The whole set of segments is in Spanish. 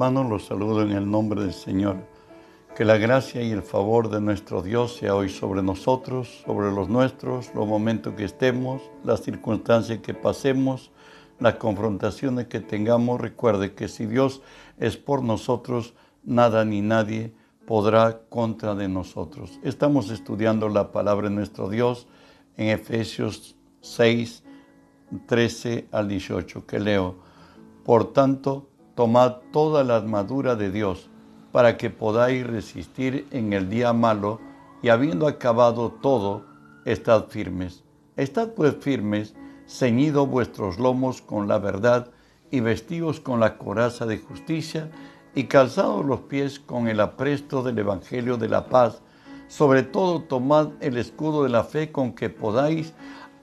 hermanos, los saludo en el nombre del Señor. Que la gracia y el favor de nuestro Dios sea hoy sobre nosotros, sobre los nuestros, los momentos que estemos, las circunstancias que pasemos, las confrontaciones que tengamos. Recuerde que si Dios es por nosotros, nada ni nadie podrá contra de nosotros. Estamos estudiando la palabra de nuestro Dios en Efesios 6, 13 al 18, que leo. Por tanto, tomad toda la armadura de Dios para que podáis resistir en el día malo y habiendo acabado todo, estad firmes. Estad pues firmes, ceñidos vuestros lomos con la verdad y vestidos con la coraza de justicia y calzados los pies con el apresto del Evangelio de la paz. Sobre todo tomad el escudo de la fe con que podáis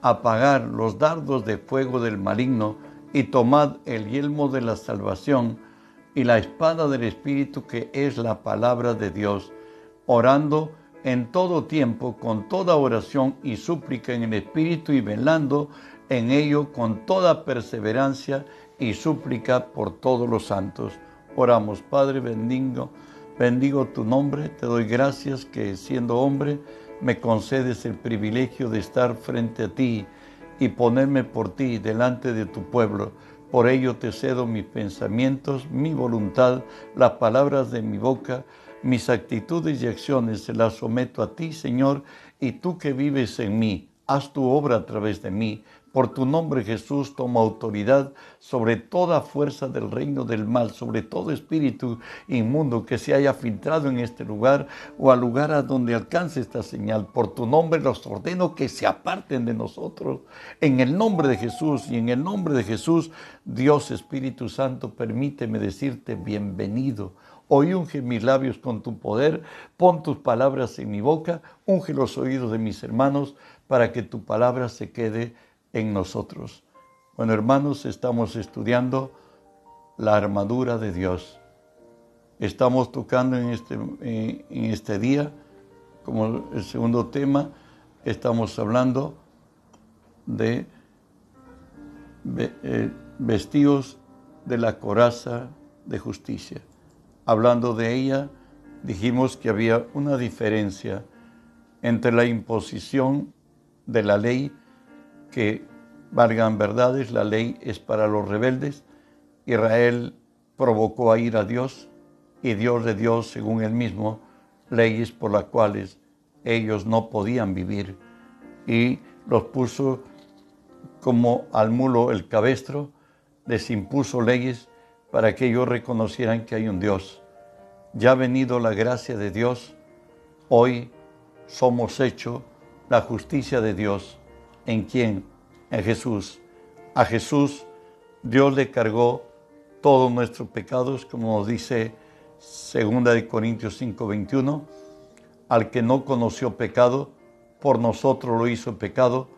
apagar los dardos de fuego del maligno y tomad el yelmo de la salvación y la espada del Espíritu que es la palabra de Dios, orando en todo tiempo con toda oración y súplica en el Espíritu y velando en ello con toda perseverancia y súplica por todos los santos. Oramos, Padre, bendigo, bendigo tu nombre, te doy gracias que siendo hombre me concedes el privilegio de estar frente a ti y ponerme por ti delante de tu pueblo. Por ello te cedo mis pensamientos, mi voluntad, las palabras de mi boca, mis actitudes y acciones se las someto a ti, Señor, y tú que vives en mí, haz tu obra a través de mí. Por tu nombre Jesús toma autoridad sobre toda fuerza del reino del mal, sobre todo espíritu inmundo que se haya filtrado en este lugar o al lugar a donde alcance esta señal. Por tu nombre los ordeno que se aparten de nosotros. En el nombre de Jesús y en el nombre de Jesús, Dios Espíritu Santo, permíteme decirte bienvenido. Hoy unge mis labios con tu poder, pon tus palabras en mi boca, unge los oídos de mis hermanos para que tu palabra se quede en nosotros. Bueno, hermanos, estamos estudiando la armadura de Dios. Estamos tocando en este, en este día, como el segundo tema, estamos hablando de eh, vestidos de la coraza de justicia. Hablando de ella, dijimos que había una diferencia entre la imposición de la ley que valgan verdades, la ley es para los rebeldes. Israel provocó a ir a Dios y Dios le dio, según él mismo, leyes por las cuales ellos no podían vivir y los puso como al mulo el cabestro, les impuso leyes para que ellos reconocieran que hay un Dios. Ya ha venido la gracia de Dios, hoy somos hechos la justicia de Dios ¿En quién? En Jesús. A Jesús Dios le cargó todos nuestros pecados, como dice 2 de Corintios 5:21, al que no conoció pecado, por nosotros lo hizo pecado,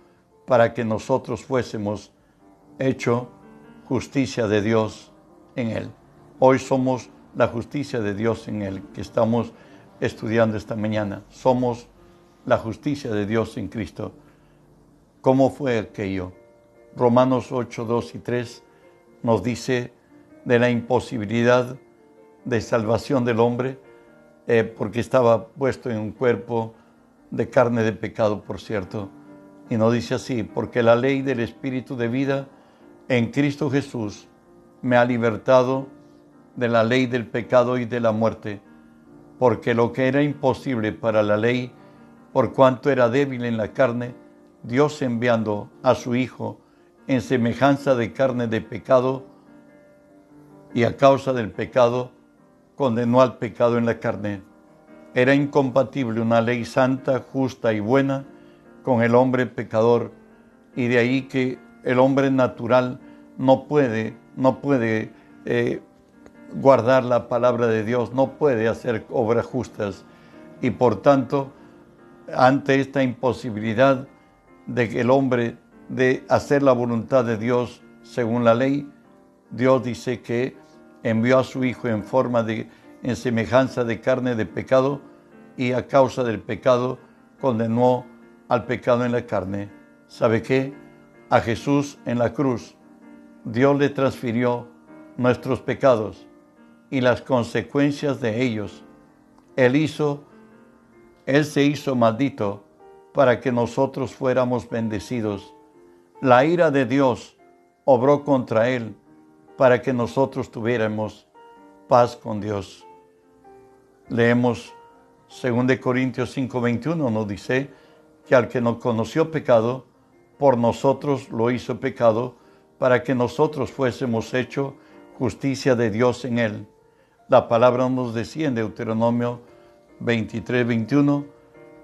para que nosotros fuésemos hecho justicia de Dios en él. Hoy somos la justicia de Dios en él, que estamos estudiando esta mañana. Somos la justicia de Dios en Cristo. ¿Cómo fue aquello? Romanos 8, 2 y 3 nos dice de la imposibilidad de salvación del hombre eh, porque estaba puesto en un cuerpo de carne de pecado, por cierto. Y nos dice así, porque la ley del Espíritu de vida en Cristo Jesús me ha libertado de la ley del pecado y de la muerte, porque lo que era imposible para la ley, por cuanto era débil en la carne, Dios enviando a su Hijo en semejanza de carne de pecado y a causa del pecado condenó al pecado en la carne. Era incompatible una ley santa, justa y buena con el hombre pecador y de ahí que el hombre natural no puede, no puede eh, guardar la palabra de Dios, no puede hacer obras justas y por tanto ante esta imposibilidad de que el hombre de hacer la voluntad de Dios según la ley, Dios dice que envió a su Hijo en forma de, en semejanza de carne de pecado y a causa del pecado condenó al pecado en la carne. ¿Sabe qué? A Jesús en la cruz, Dios le transfirió nuestros pecados y las consecuencias de ellos. Él hizo, Él se hizo maldito para que nosotros fuéramos bendecidos. La ira de Dios obró contra Él para que nosotros tuviéramos paz con Dios. Leemos 2 Corintios 5:21, nos dice que al que no conoció pecado, por nosotros lo hizo pecado, para que nosotros fuésemos hecho justicia de Dios en él. La palabra nos decía en Deuteronomio 23, 21,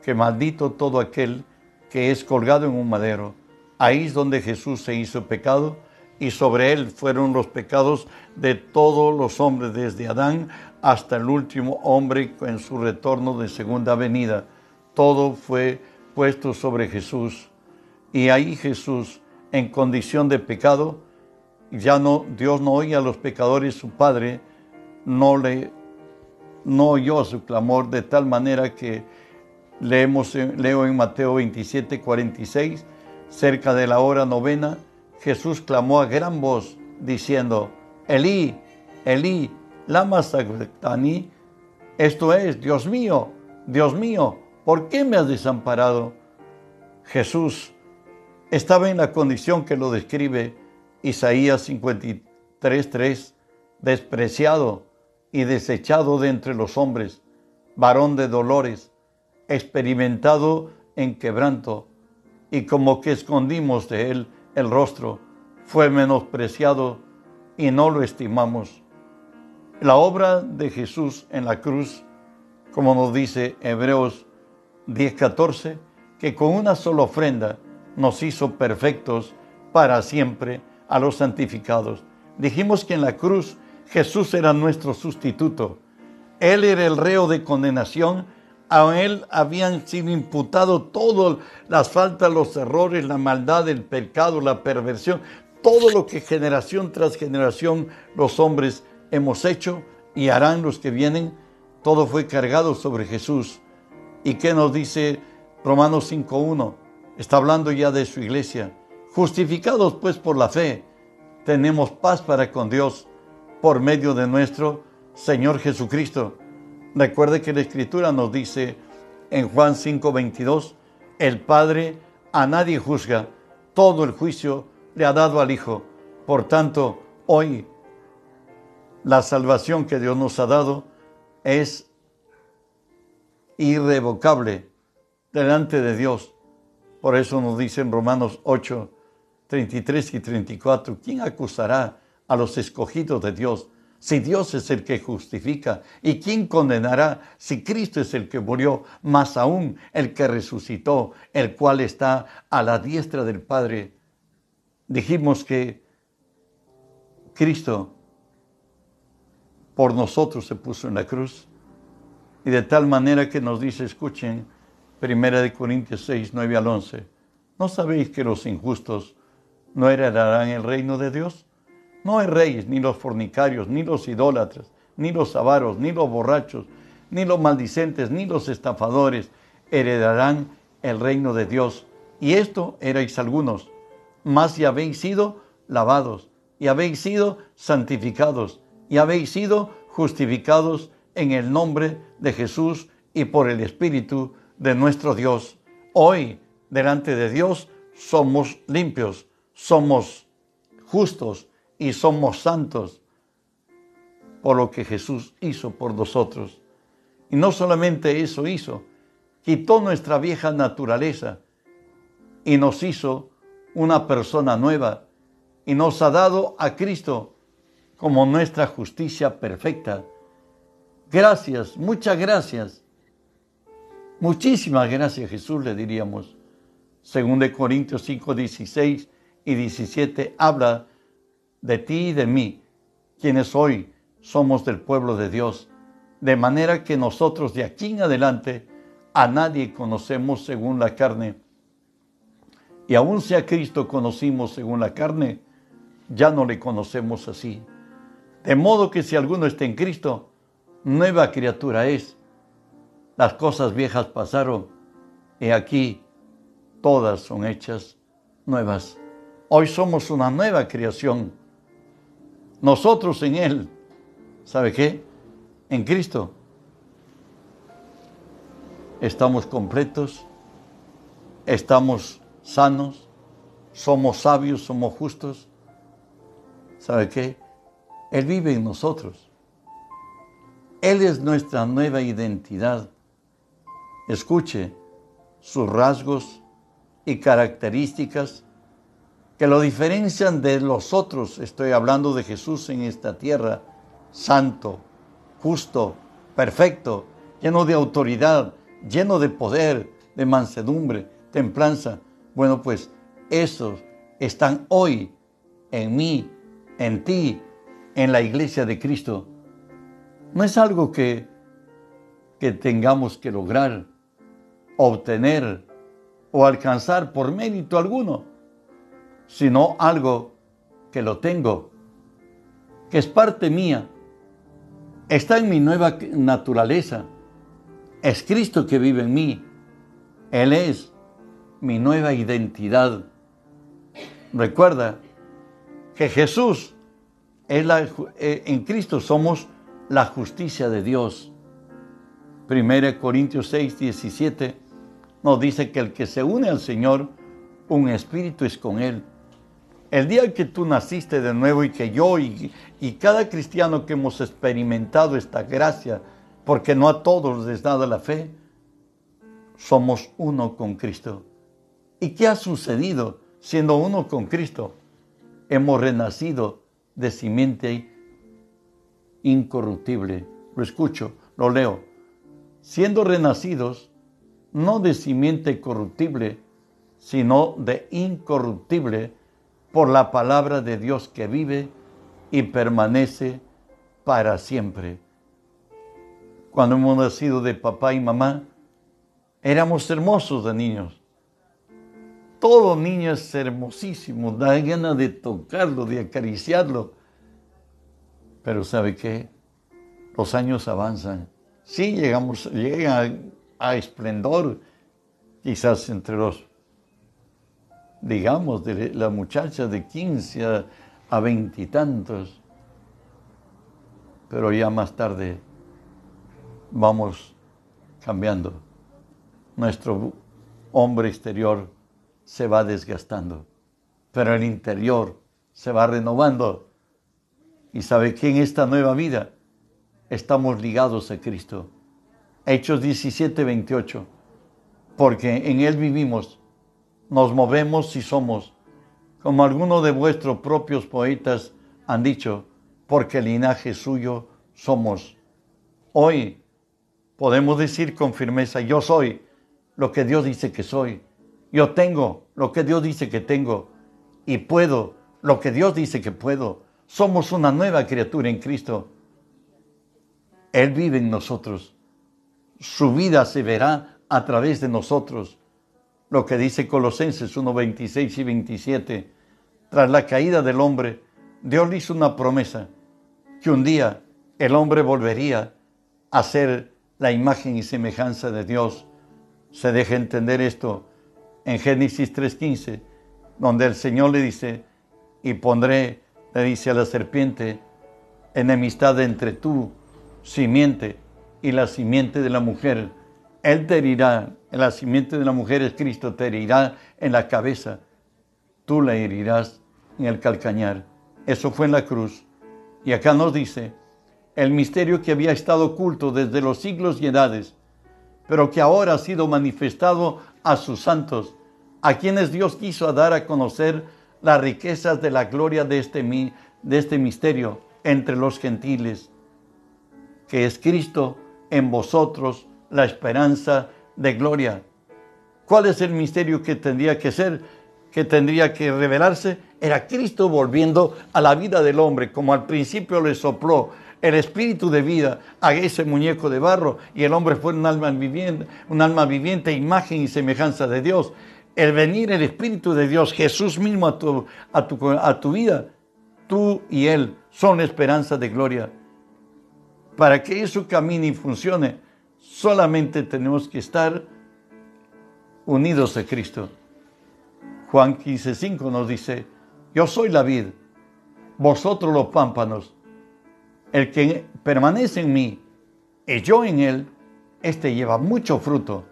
que maldito todo aquel que es colgado en un madero. Ahí es donde Jesús se hizo pecado y sobre él fueron los pecados de todos los hombres, desde Adán hasta el último hombre en su retorno de segunda venida. Todo fue puesto sobre Jesús. Y ahí Jesús, en condición de pecado, ya no, Dios no oía a los pecadores, su Padre no le no oyó su clamor de tal manera que leemos, leo en Mateo 27, 46, cerca de la hora novena, Jesús clamó a gran voz diciendo, Elí, Elí, lama sabactani, esto es, Dios mío, Dios mío, ¿por qué me has desamparado? Jesús estaba en la condición que lo describe Isaías 53.3, despreciado y desechado de entre los hombres, varón de dolores, experimentado en quebranto, y como que escondimos de él el rostro, fue menospreciado y no lo estimamos. La obra de Jesús en la cruz, como nos dice Hebreos 10:14, que con una sola ofrenda nos hizo perfectos para siempre a los santificados. Dijimos que en la cruz Jesús era nuestro sustituto. Él era el reo de condenación. A él habían sido imputados todas las faltas, los errores, la maldad, el pecado, la perversión, todo lo que generación tras generación los hombres hemos hecho y harán los que vienen. Todo fue cargado sobre Jesús. ¿Y qué nos dice Romanos 5.1? Está hablando ya de su iglesia. Justificados pues por la fe, tenemos paz para con Dios por medio de nuestro Señor Jesucristo. Recuerde que la Escritura nos dice en Juan 5:22, el Padre a nadie juzga, todo el juicio le ha dado al Hijo. Por tanto, hoy la salvación que Dios nos ha dado es irrevocable delante de Dios. Por eso nos dice en Romanos 8, 33 y 34, ¿quién acusará a los escogidos de Dios si Dios es el que justifica? ¿Y quién condenará si Cristo es el que murió, más aún el que resucitó, el cual está a la diestra del Padre? Dijimos que Cristo por nosotros se puso en la cruz y de tal manera que nos dice, escuchen, Primera de Corintios 6, 9 al 11, ¿no sabéis que los injustos no heredarán el reino de Dios? No hay ni los fornicarios, ni los idólatras, ni los avaros, ni los borrachos, ni los maldicentes, ni los estafadores heredarán el reino de Dios. Y esto erais algunos, mas ya habéis sido lavados, y habéis sido santificados, y habéis sido justificados en el nombre de Jesús y por el Espíritu de nuestro Dios. Hoy, delante de Dios, somos limpios, somos justos y somos santos por lo que Jesús hizo por nosotros. Y no solamente eso hizo, quitó nuestra vieja naturaleza y nos hizo una persona nueva y nos ha dado a Cristo como nuestra justicia perfecta. Gracias, muchas gracias. Muchísimas gracias Jesús, le diríamos. Según de Corintios 5, 16 y 17 habla de ti y de mí, quienes hoy somos del pueblo de Dios, de manera que nosotros de aquí en adelante a nadie conocemos según la carne. Y aun si a Cristo conocimos según la carne, ya no le conocemos así. De modo que si alguno está en Cristo, nueva criatura es. Las cosas viejas pasaron y aquí todas son hechas nuevas. Hoy somos una nueva creación. Nosotros en Él ¿Sabe qué? En Cristo estamos completos, estamos sanos, somos sabios, somos justos. ¿Sabe qué? Él vive en nosotros. Él es nuestra nueva identidad. Escuche sus rasgos y características que lo diferencian de los otros. Estoy hablando de Jesús en esta tierra, santo, justo, perfecto, lleno de autoridad, lleno de poder, de mansedumbre, templanza. Bueno, pues esos están hoy en mí, en ti, en la iglesia de Cristo. No es algo que, que tengamos que lograr, obtener o alcanzar por mérito alguno, sino algo que lo tengo, que es parte mía, está en mi nueva naturaleza, es Cristo que vive en mí, Él es mi nueva identidad. Recuerda que Jesús es la, eh, en Cristo somos la justicia de Dios. 1 Corintios 6, 17 nos dice que el que se une al Señor, un espíritu es con Él. El día que tú naciste de nuevo y que yo y, y cada cristiano que hemos experimentado esta gracia, porque no a todos les da la fe, somos uno con Cristo. ¿Y qué ha sucedido siendo uno con Cristo? Hemos renacido de simiente incorruptible. Lo escucho, lo leo. Siendo renacidos no de simiente corruptible, sino de incorruptible por la palabra de Dios que vive y permanece para siempre. Cuando hemos nacido de papá y mamá, éramos hermosos de niños. Todo niño es hermosísimo, da ganas de tocarlo, de acariciarlo. Pero ¿sabe qué? Los años avanzan. Sí, llegamos, llega a esplendor, quizás entre los digamos, de la muchacha de 15 a veintitantos, pero ya más tarde vamos cambiando. Nuestro hombre exterior se va desgastando, pero el interior se va renovando. Y sabe que en esta nueva vida estamos ligados a Cristo. Hechos 17, 28. Porque en Él vivimos nos movemos y somos, como algunos de vuestros propios poetas han dicho, porque linaje suyo somos. Hoy podemos decir con firmeza, yo soy lo que Dios dice que soy. Yo tengo lo que Dios dice que tengo. Y puedo lo que Dios dice que puedo. Somos una nueva criatura en Cristo. Él vive en nosotros. Su vida se verá a través de nosotros lo que dice Colosenses 1, 26 y 27. Tras la caída del hombre, Dios le hizo una promesa, que un día el hombre volvería a ser la imagen y semejanza de Dios. Se deja entender esto en Génesis 3.15, donde el Señor le dice, y pondré, le dice a la serpiente, enemistad entre tú, simiente, y la simiente de la mujer. Él te herirá la simiente de la mujer es Cristo, te herirá en la cabeza, tú la herirás en el calcañar. Eso fue en la cruz. Y acá nos dice, el misterio que había estado oculto desde los siglos y edades, pero que ahora ha sido manifestado a sus santos, a quienes Dios quiso dar a conocer las riquezas de la gloria de este, de este misterio entre los gentiles, que es Cristo en vosotros, la esperanza de gloria. ¿Cuál es el misterio que tendría que ser, que tendría que revelarse? Era Cristo volviendo a la vida del hombre, como al principio le sopló el espíritu de vida a ese muñeco de barro y el hombre fue un alma viviente, un alma viviente, imagen y semejanza de Dios. El venir el espíritu de Dios, Jesús mismo a tu, a tu, a tu vida, tú y Él son esperanza de gloria. Para que eso camine y funcione, Solamente tenemos que estar unidos a Cristo. Juan 15:5 nos dice, yo soy la vid, vosotros los pámpanos. El que permanece en mí y yo en él, éste lleva mucho fruto,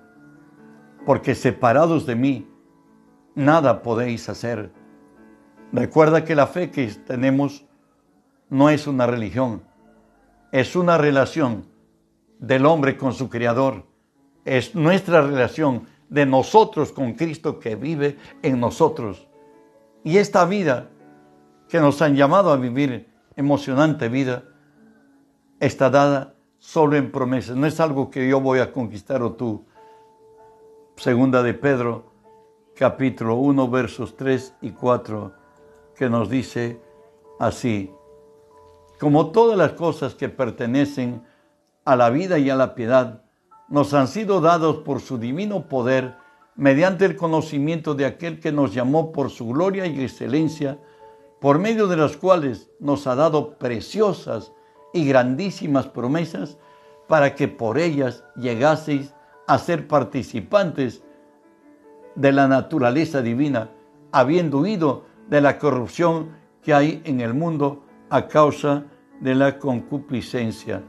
porque separados de mí, nada podéis hacer. Recuerda que la fe que tenemos no es una religión, es una relación del hombre con su Creador, es nuestra relación de nosotros con Cristo que vive en nosotros. Y esta vida que nos han llamado a vivir, emocionante vida, está dada solo en promesas. No es algo que yo voy a conquistar o tú. Segunda de Pedro, capítulo 1, versos 3 y 4, que nos dice así, como todas las cosas que pertenecen a la vida y a la piedad, nos han sido dados por su divino poder, mediante el conocimiento de aquel que nos llamó por su gloria y excelencia, por medio de las cuales nos ha dado preciosas y grandísimas promesas, para que por ellas llegaseis a ser participantes de la naturaleza divina, habiendo huido de la corrupción que hay en el mundo a causa de la concupiscencia.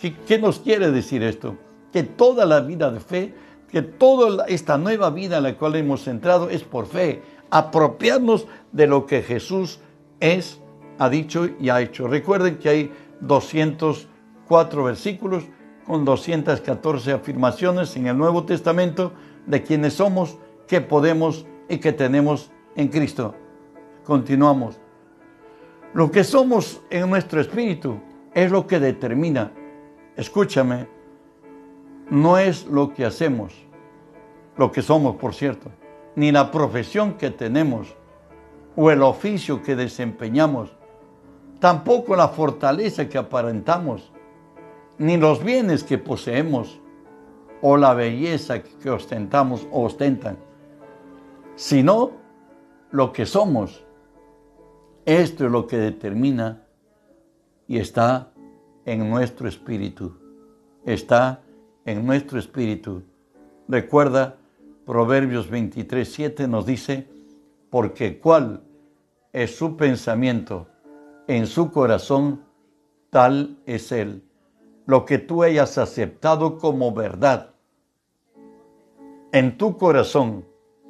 ¿Qué, nos quiere decir esto? Que toda la vida de fe, que toda esta nueva vida en la cual hemos entrado es por fe, apropiarnos de lo que Jesús es, ha dicho y ha hecho. Recuerden que hay 204 versículos con 214 afirmaciones en el Nuevo Testamento de quienes somos, que podemos y que tenemos en Cristo. Continuamos. Lo que somos en nuestro espíritu es lo que determina, escúchame, no es lo que hacemos, lo que somos, por cierto, ni la profesión que tenemos o el oficio que desempeñamos, tampoco la fortaleza que aparentamos, ni los bienes que poseemos o la belleza que ostentamos o ostentan, sino lo que somos. Esto es lo que determina y está en nuestro espíritu. Está en nuestro espíritu. Recuerda, Proverbios 23, 7 nos dice, porque cuál es su pensamiento en su corazón, tal es él. Lo que tú hayas aceptado como verdad en tu corazón,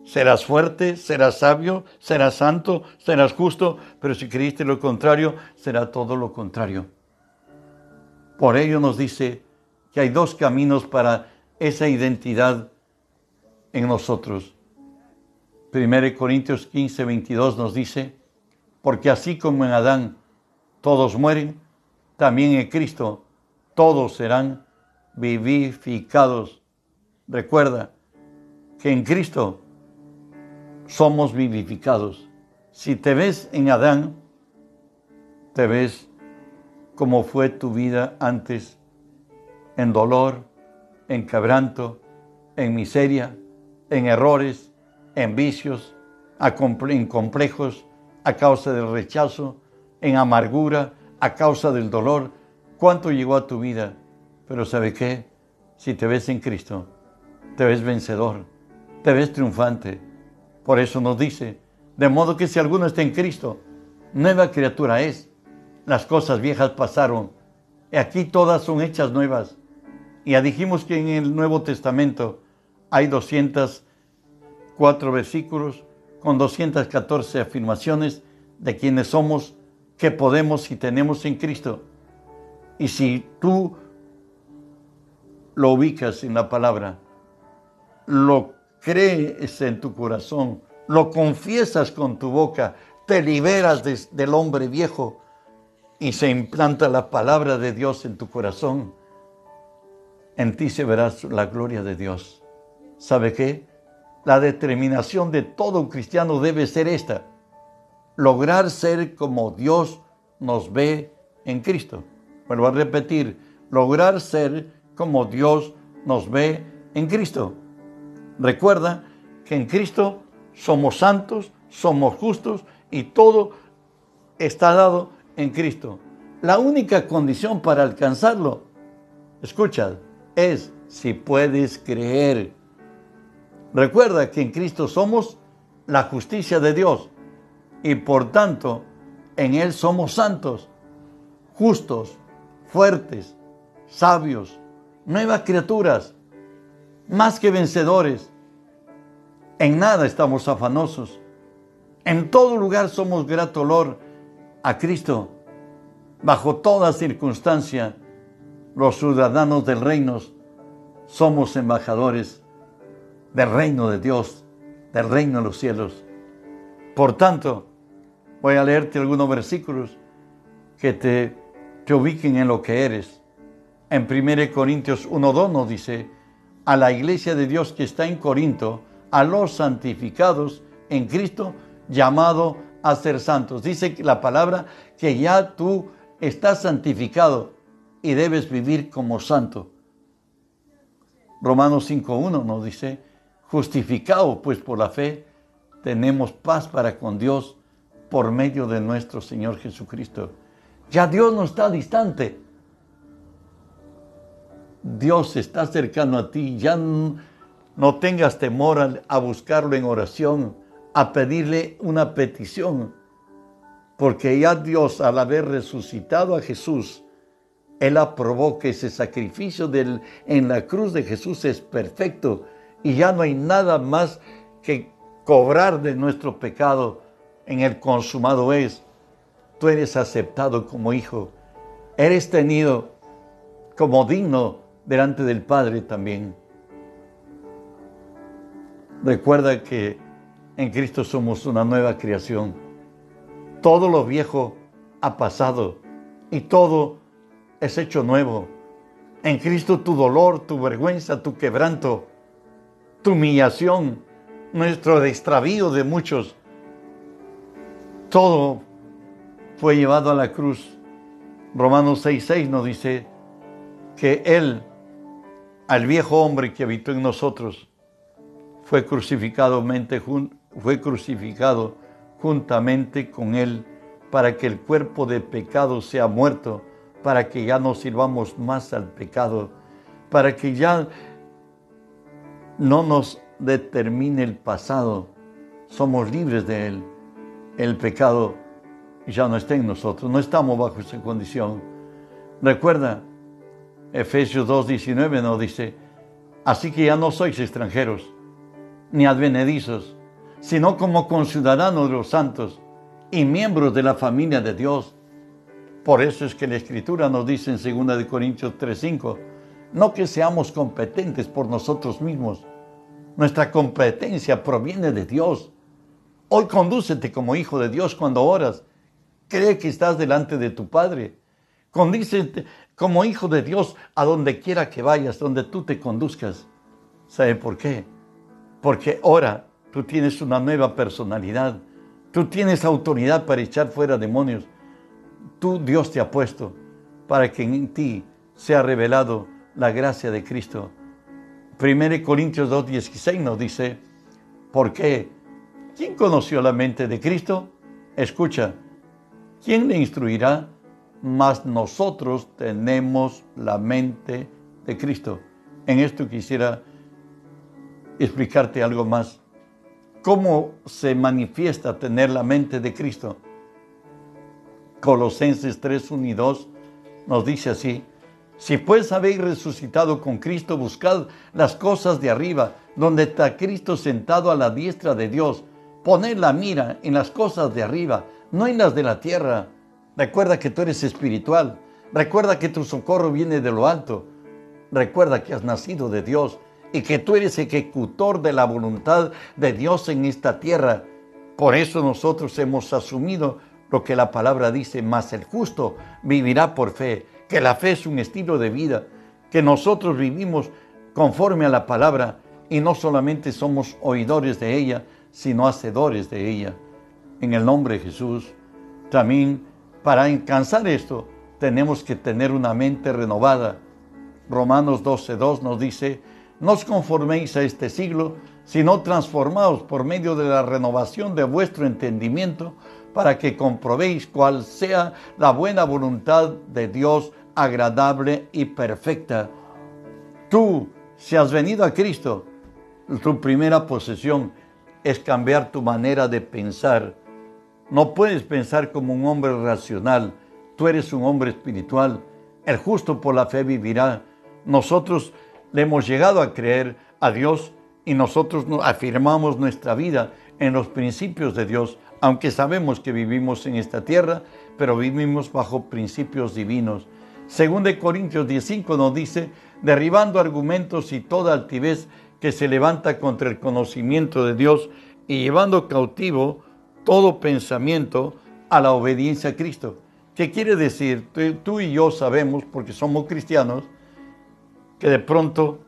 serás fuerte, serás sabio, serás santo, serás justo, pero si creíste lo contrario, será todo lo contrario. Por ello nos dice que hay dos caminos para esa identidad en nosotros. 1 Corintios 15, 22 nos dice, porque así como en Adán todos mueren, también en Cristo todos serán vivificados. Recuerda que en Cristo somos vivificados. Si te ves en Adán, te ves como fue tu vida antes, en dolor, en quebranto, en miseria, en errores, en vicios, en complejos, a causa del rechazo, en amargura, a causa del dolor. ¿Cuánto llegó a tu vida? Pero ¿sabe qué? Si te ves en Cristo, te ves vencedor, te ves triunfante. Por eso nos dice, de modo que si alguno está en Cristo, nueva criatura es. Las cosas viejas pasaron, aquí todas son hechas nuevas. Ya dijimos que en el Nuevo Testamento hay 204 versículos con 214 afirmaciones de quienes somos, que podemos y tenemos en Cristo. Y si tú lo ubicas en la palabra, lo crees en tu corazón, lo confiesas con tu boca, te liberas del hombre viejo y se implanta la palabra de Dios en tu corazón, en ti se verá la gloria de Dios. ¿Sabe qué? La determinación de todo cristiano debe ser esta, lograr ser como Dios nos ve en Cristo. Vuelvo a repetir, lograr ser como Dios nos ve en Cristo. Recuerda que en Cristo somos santos, somos justos y todo está dado en Cristo. La única condición para alcanzarlo, escucha, es si puedes creer. Recuerda que en Cristo somos la justicia de Dios y por tanto en Él somos santos, justos, fuertes, sabios, nuevas criaturas, más que vencedores. En nada estamos afanosos. En todo lugar somos grato olor a Cristo. Bajo toda circunstancia, los ciudadanos del reino somos embajadores del reino de Dios, del reino de los cielos. Por tanto, voy a leerte algunos versículos que te, te ubiquen en lo que eres. En 1 Corintios 1.2 nos dice, a la iglesia de Dios que está en Corinto, a los santificados en Cristo, llamado a ser santos. Dice la palabra que ya tú estás santificado y debes vivir como santo. Romanos 5.1 nos dice, justificado pues por la fe, tenemos paz para con Dios por medio de nuestro Señor Jesucristo. Ya Dios no está distante. Dios está cercano a ti. Ya no tengas temor a, buscarlo en oración, a pedirle una petición. Porque ya Dios, al haber resucitado a Jesús, Él aprobó que ese sacrificio en la cruz de Jesús es perfecto y ya no hay nada más que cobrar de nuestro pecado en el consumado es. Tú eres aceptado como hijo, eres tenido como digno delante del Padre también. Recuerda que en Cristo somos una nueva creación. Todo lo viejo ha pasado y todo es hecho nuevo. En Cristo tu dolor, tu vergüenza, tu quebranto, tu humillación, nuestro extravío de muchos, todo fue llevado a la cruz. Romanos 6:6 nos dice que Él, al viejo hombre que habitó en nosotros, fue crucificado, fue crucificado juntamente con Él para que el cuerpo de pecado sea muerto, para que ya no sirvamos más al pecado, para que ya no nos determine el pasado, somos libres de Él. El pecado ya no está en nosotros, no estamos bajo esa condición. Recuerda, Efesios 2.19 nos dice, así que ya no sois extranjeros, ni advenedizos, sino como conciudadanos de los santos y miembros de la familia de Dios. Por eso es que la Escritura nos dice en 2 Corintios 3.5, no que seamos competentes por nosotros mismos, nuestra competencia proviene de Dios. Hoy condúcete como hijo de Dios cuando oras. Cree que estás delante de tu Padre. Condícete como hijo de Dios a donde quiera que vayas, donde tú te conduzcas. ¿Sabe por qué? Porque ahora tú tienes una nueva personalidad. Tú tienes autoridad para echar fuera demonios. Tú Dios te ha puesto para que en ti sea revelado la gracia de Cristo 1 Corintios 2.16 nos dice, ¿por qué? ¿Quién conoció la mente de Cristo? Escucha, ¿quién le instruirá? Mas nosotros tenemos la mente de Cristo. En esto quisiera explicarte algo más. ¿Cómo se manifiesta tener la mente de Cristo? Colosenses 3, 1 y 2 nos dice así, si pues habéis resucitado con Cristo, buscad las cosas de arriba, donde está Cristo sentado a la diestra de Dios. Poned la mira en las cosas de arriba, no en las de la tierra. Recuerda que tú eres espiritual. Recuerda que tu socorro viene de lo alto. Recuerda que has nacido de Dios y que tú eres ejecutor de la voluntad de Dios en esta tierra. Por eso nosotros hemos asumido lo que la palabra dice, más el justo vivirá por fe que la fe es un estilo de vida, que nosotros vivimos conforme a la palabra y no solamente somos oidores de ella, sino hacedores de ella. En el nombre de Jesús, también para alcanzar esto tenemos que tener una mente renovada. Romanos 12.2 nos dice, no os conforméis a este siglo, sino transformaos por medio de la renovación de vuestro entendimiento, para que comprobéis cuál sea la buena voluntad de Dios, agradable y perfecta. Tú, si has venido a Cristo, tu primera posesión es cambiar tu manera de pensar. No puedes pensar como un hombre racional. Tú eres un hombre espiritual. el justo por la fe vivirá. Nosotros le hemos llegado a creer a Dios y nosotros afirmamos nuestra vida en los principios de Dios, aunque sabemos que vivimos en esta tierra, pero vivimos bajo principios divinos. Según de Corintios 15 nos dice, derribando argumentos y toda altivez que se levanta contra el conocimiento de Dios y llevando cautivo todo pensamiento a la obediencia a Cristo. ¿Qué quiere decir? Tú y yo sabemos, porque somos cristianos, que de pronto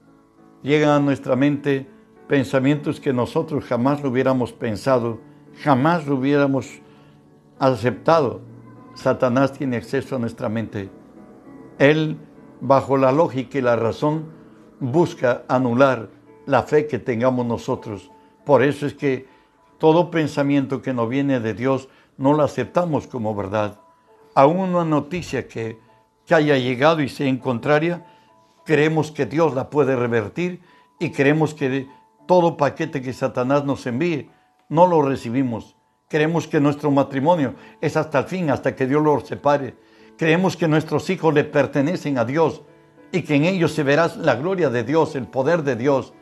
llegan a nuestra mente pensamientos que nosotros jamás lo hubiéramos pensado, jamás lo hubiéramos aceptado. Satanás tiene acceso a nuestra mente. Él, bajo la lógica y la razón, busca anular la fe que tengamos nosotros. Por eso es que todo pensamiento que no viene de Dios no lo aceptamos como verdad. Aún una noticia que, que haya llegado y sea en contraria, creemos que Dios la puede revertir y creemos que todo paquete que Satanás nos envíe no lo recibimos. Creemos que nuestro matrimonio es hasta el fin, hasta que Dios lo separe. Creemos que nuestros hijos le pertenecen a Dios y que en ellos se verá la gloria de Dios, el poder de Dios.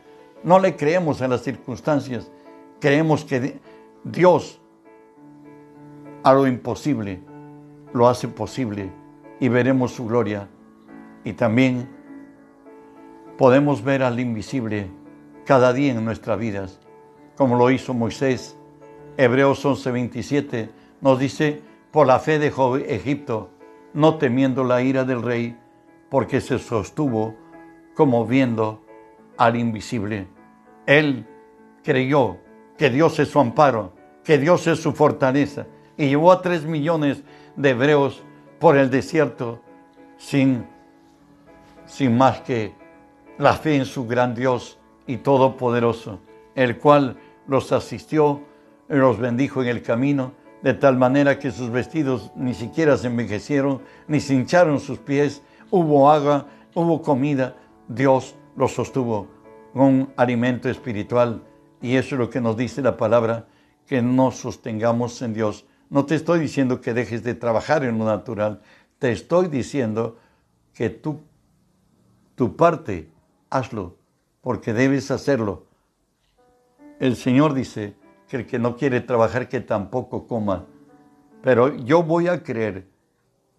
No le creemos a las circunstancias. Creemos que Dios a lo imposible lo hace posible y veremos su gloria. Y también podemos ver al invisible cada día en nuestras vidas, como lo hizo Moisés. Hebreos 11:27 nos dice, por la fe dejó Egipto, no temiendo la ira del rey, porque se sostuvo como viendo al invisible. Él creyó que Dios es su amparo, que Dios es su fortaleza, y llevó a tres millones de hebreos por el desierto sin, sin más que la fe en su gran Dios y todopoderoso, el cual los asistió y los bendijo en el camino, de tal manera que sus vestidos ni siquiera se envejecieron, ni se hincharon sus pies, hubo agua, hubo comida, Dios los sostuvo con alimento espiritual. Y eso es lo que nos dice la palabra, que nos sostengamos en Dios. No te estoy diciendo que dejes de trabajar en lo natural, te estoy diciendo que tú, tu parte, hazlo, porque debes hacerlo. El Señor dice que el que no quiere trabajar, que tampoco coma. Pero yo voy a creer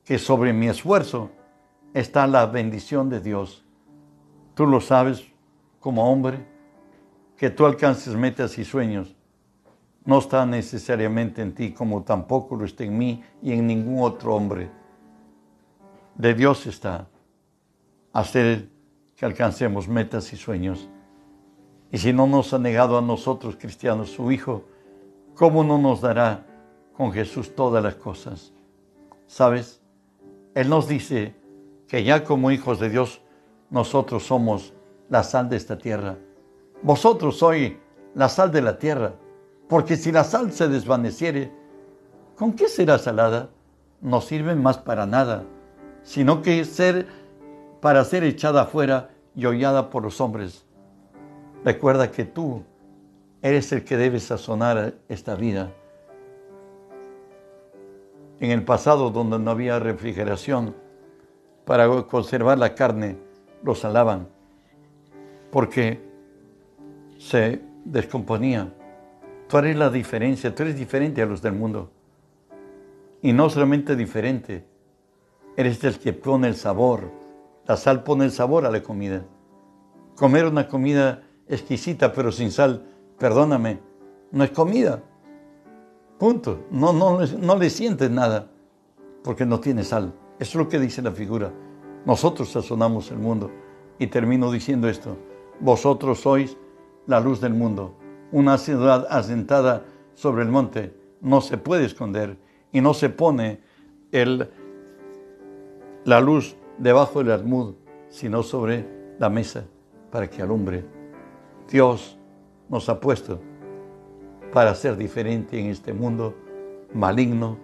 que sobre mi esfuerzo está la bendición de Dios. Tú lo sabes como hombre, que tú alcances metas y sueños no está necesariamente en ti, como tampoco lo está en mí y en ningún otro hombre. De Dios está hacer que alcancemos metas y sueños. Y si no nos ha negado a nosotros, cristianos, su Hijo, ¿cómo no nos dará con Jesús todas las cosas? ¿Sabes? Él nos dice que ya como hijos de Dios, nosotros somos la sal de esta tierra. Vosotros sois la sal de la tierra. Porque si la sal se desvaneciere, ¿con qué será salada? No sirve más para nada, sino que ser para ser echada afuera y hollada por los hombres. Recuerda que tú eres el que debe sazonar esta vida. En el pasado, donde no había refrigeración, para conservar la carne, lo salaban, porque se descomponía. Tú eres la diferencia, tú eres diferente a los del mundo. Y no solamente diferente, eres el que pone el sabor. La sal pone el sabor a la comida. Comer una comida exquisita pero sin sal, perdóname, no es comida. Punto. No, no, no le sientes nada porque no tiene sal. Eso es lo que dice la figura. Nosotros sazonamos el mundo. Y termino diciendo esto. Vosotros sois la luz del mundo una ciudad asentada sobre el monte no se puede esconder y no se pone el, la luz debajo del almud, sino sobre la mesa para que alumbre. Dios nos ha puesto para ser diferente en este mundo maligno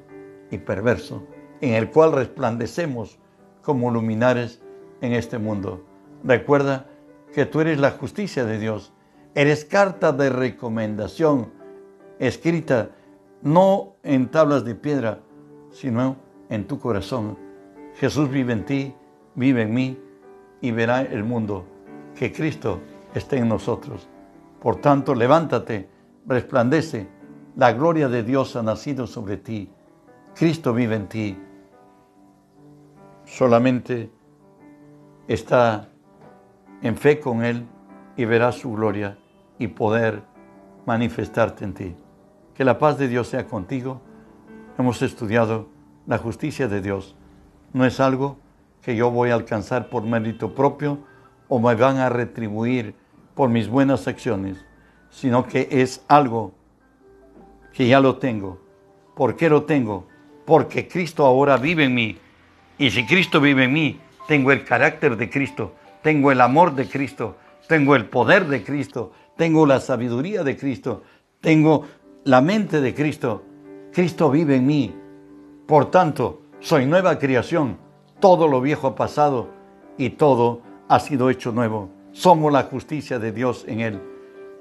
y perverso, en el cual resplandecemos como luminares en este mundo. Recuerda que tú eres la justicia de Dios Eres carta de recomendación escrita no en tablas de piedra, sino en tu corazón. Jesús vive en ti vive en mí y verá el mundo que Cristo esté en nosotros. Por tanto, levántate, resplandece, la gloria de Dios ha nacido sobre ti, Cristo vive en ti. Solamente está en fe con Él y verás su gloria y poder manifestarte en ti. Que la paz de Dios sea contigo. Hemos estudiado la justicia de Dios. No es algo que yo voy a alcanzar por mérito propio o me van a retribuir por mis buenas acciones, sino que es algo que ya lo tengo. ¿Por qué lo tengo? Porque Cristo ahora vive en mí. Y si Cristo vive en mí, tengo el carácter de Cristo, tengo el amor de Cristo, tengo el poder de Cristo, tengo la sabiduría de Cristo, tengo la mente de Cristo. Cristo vive en mí. Por tanto, soy nueva creación. Todo lo viejo ha pasado y todo ha sido hecho nuevo. Somos la justicia de Dios en Él.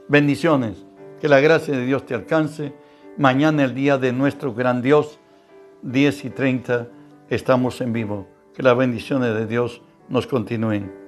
Bendiciones. Que la gracia de Dios te alcance. Mañana el día de nuestro gran Dios, 10 y 30, estamos en vivo. Que las bendiciones de Dios nos continúen.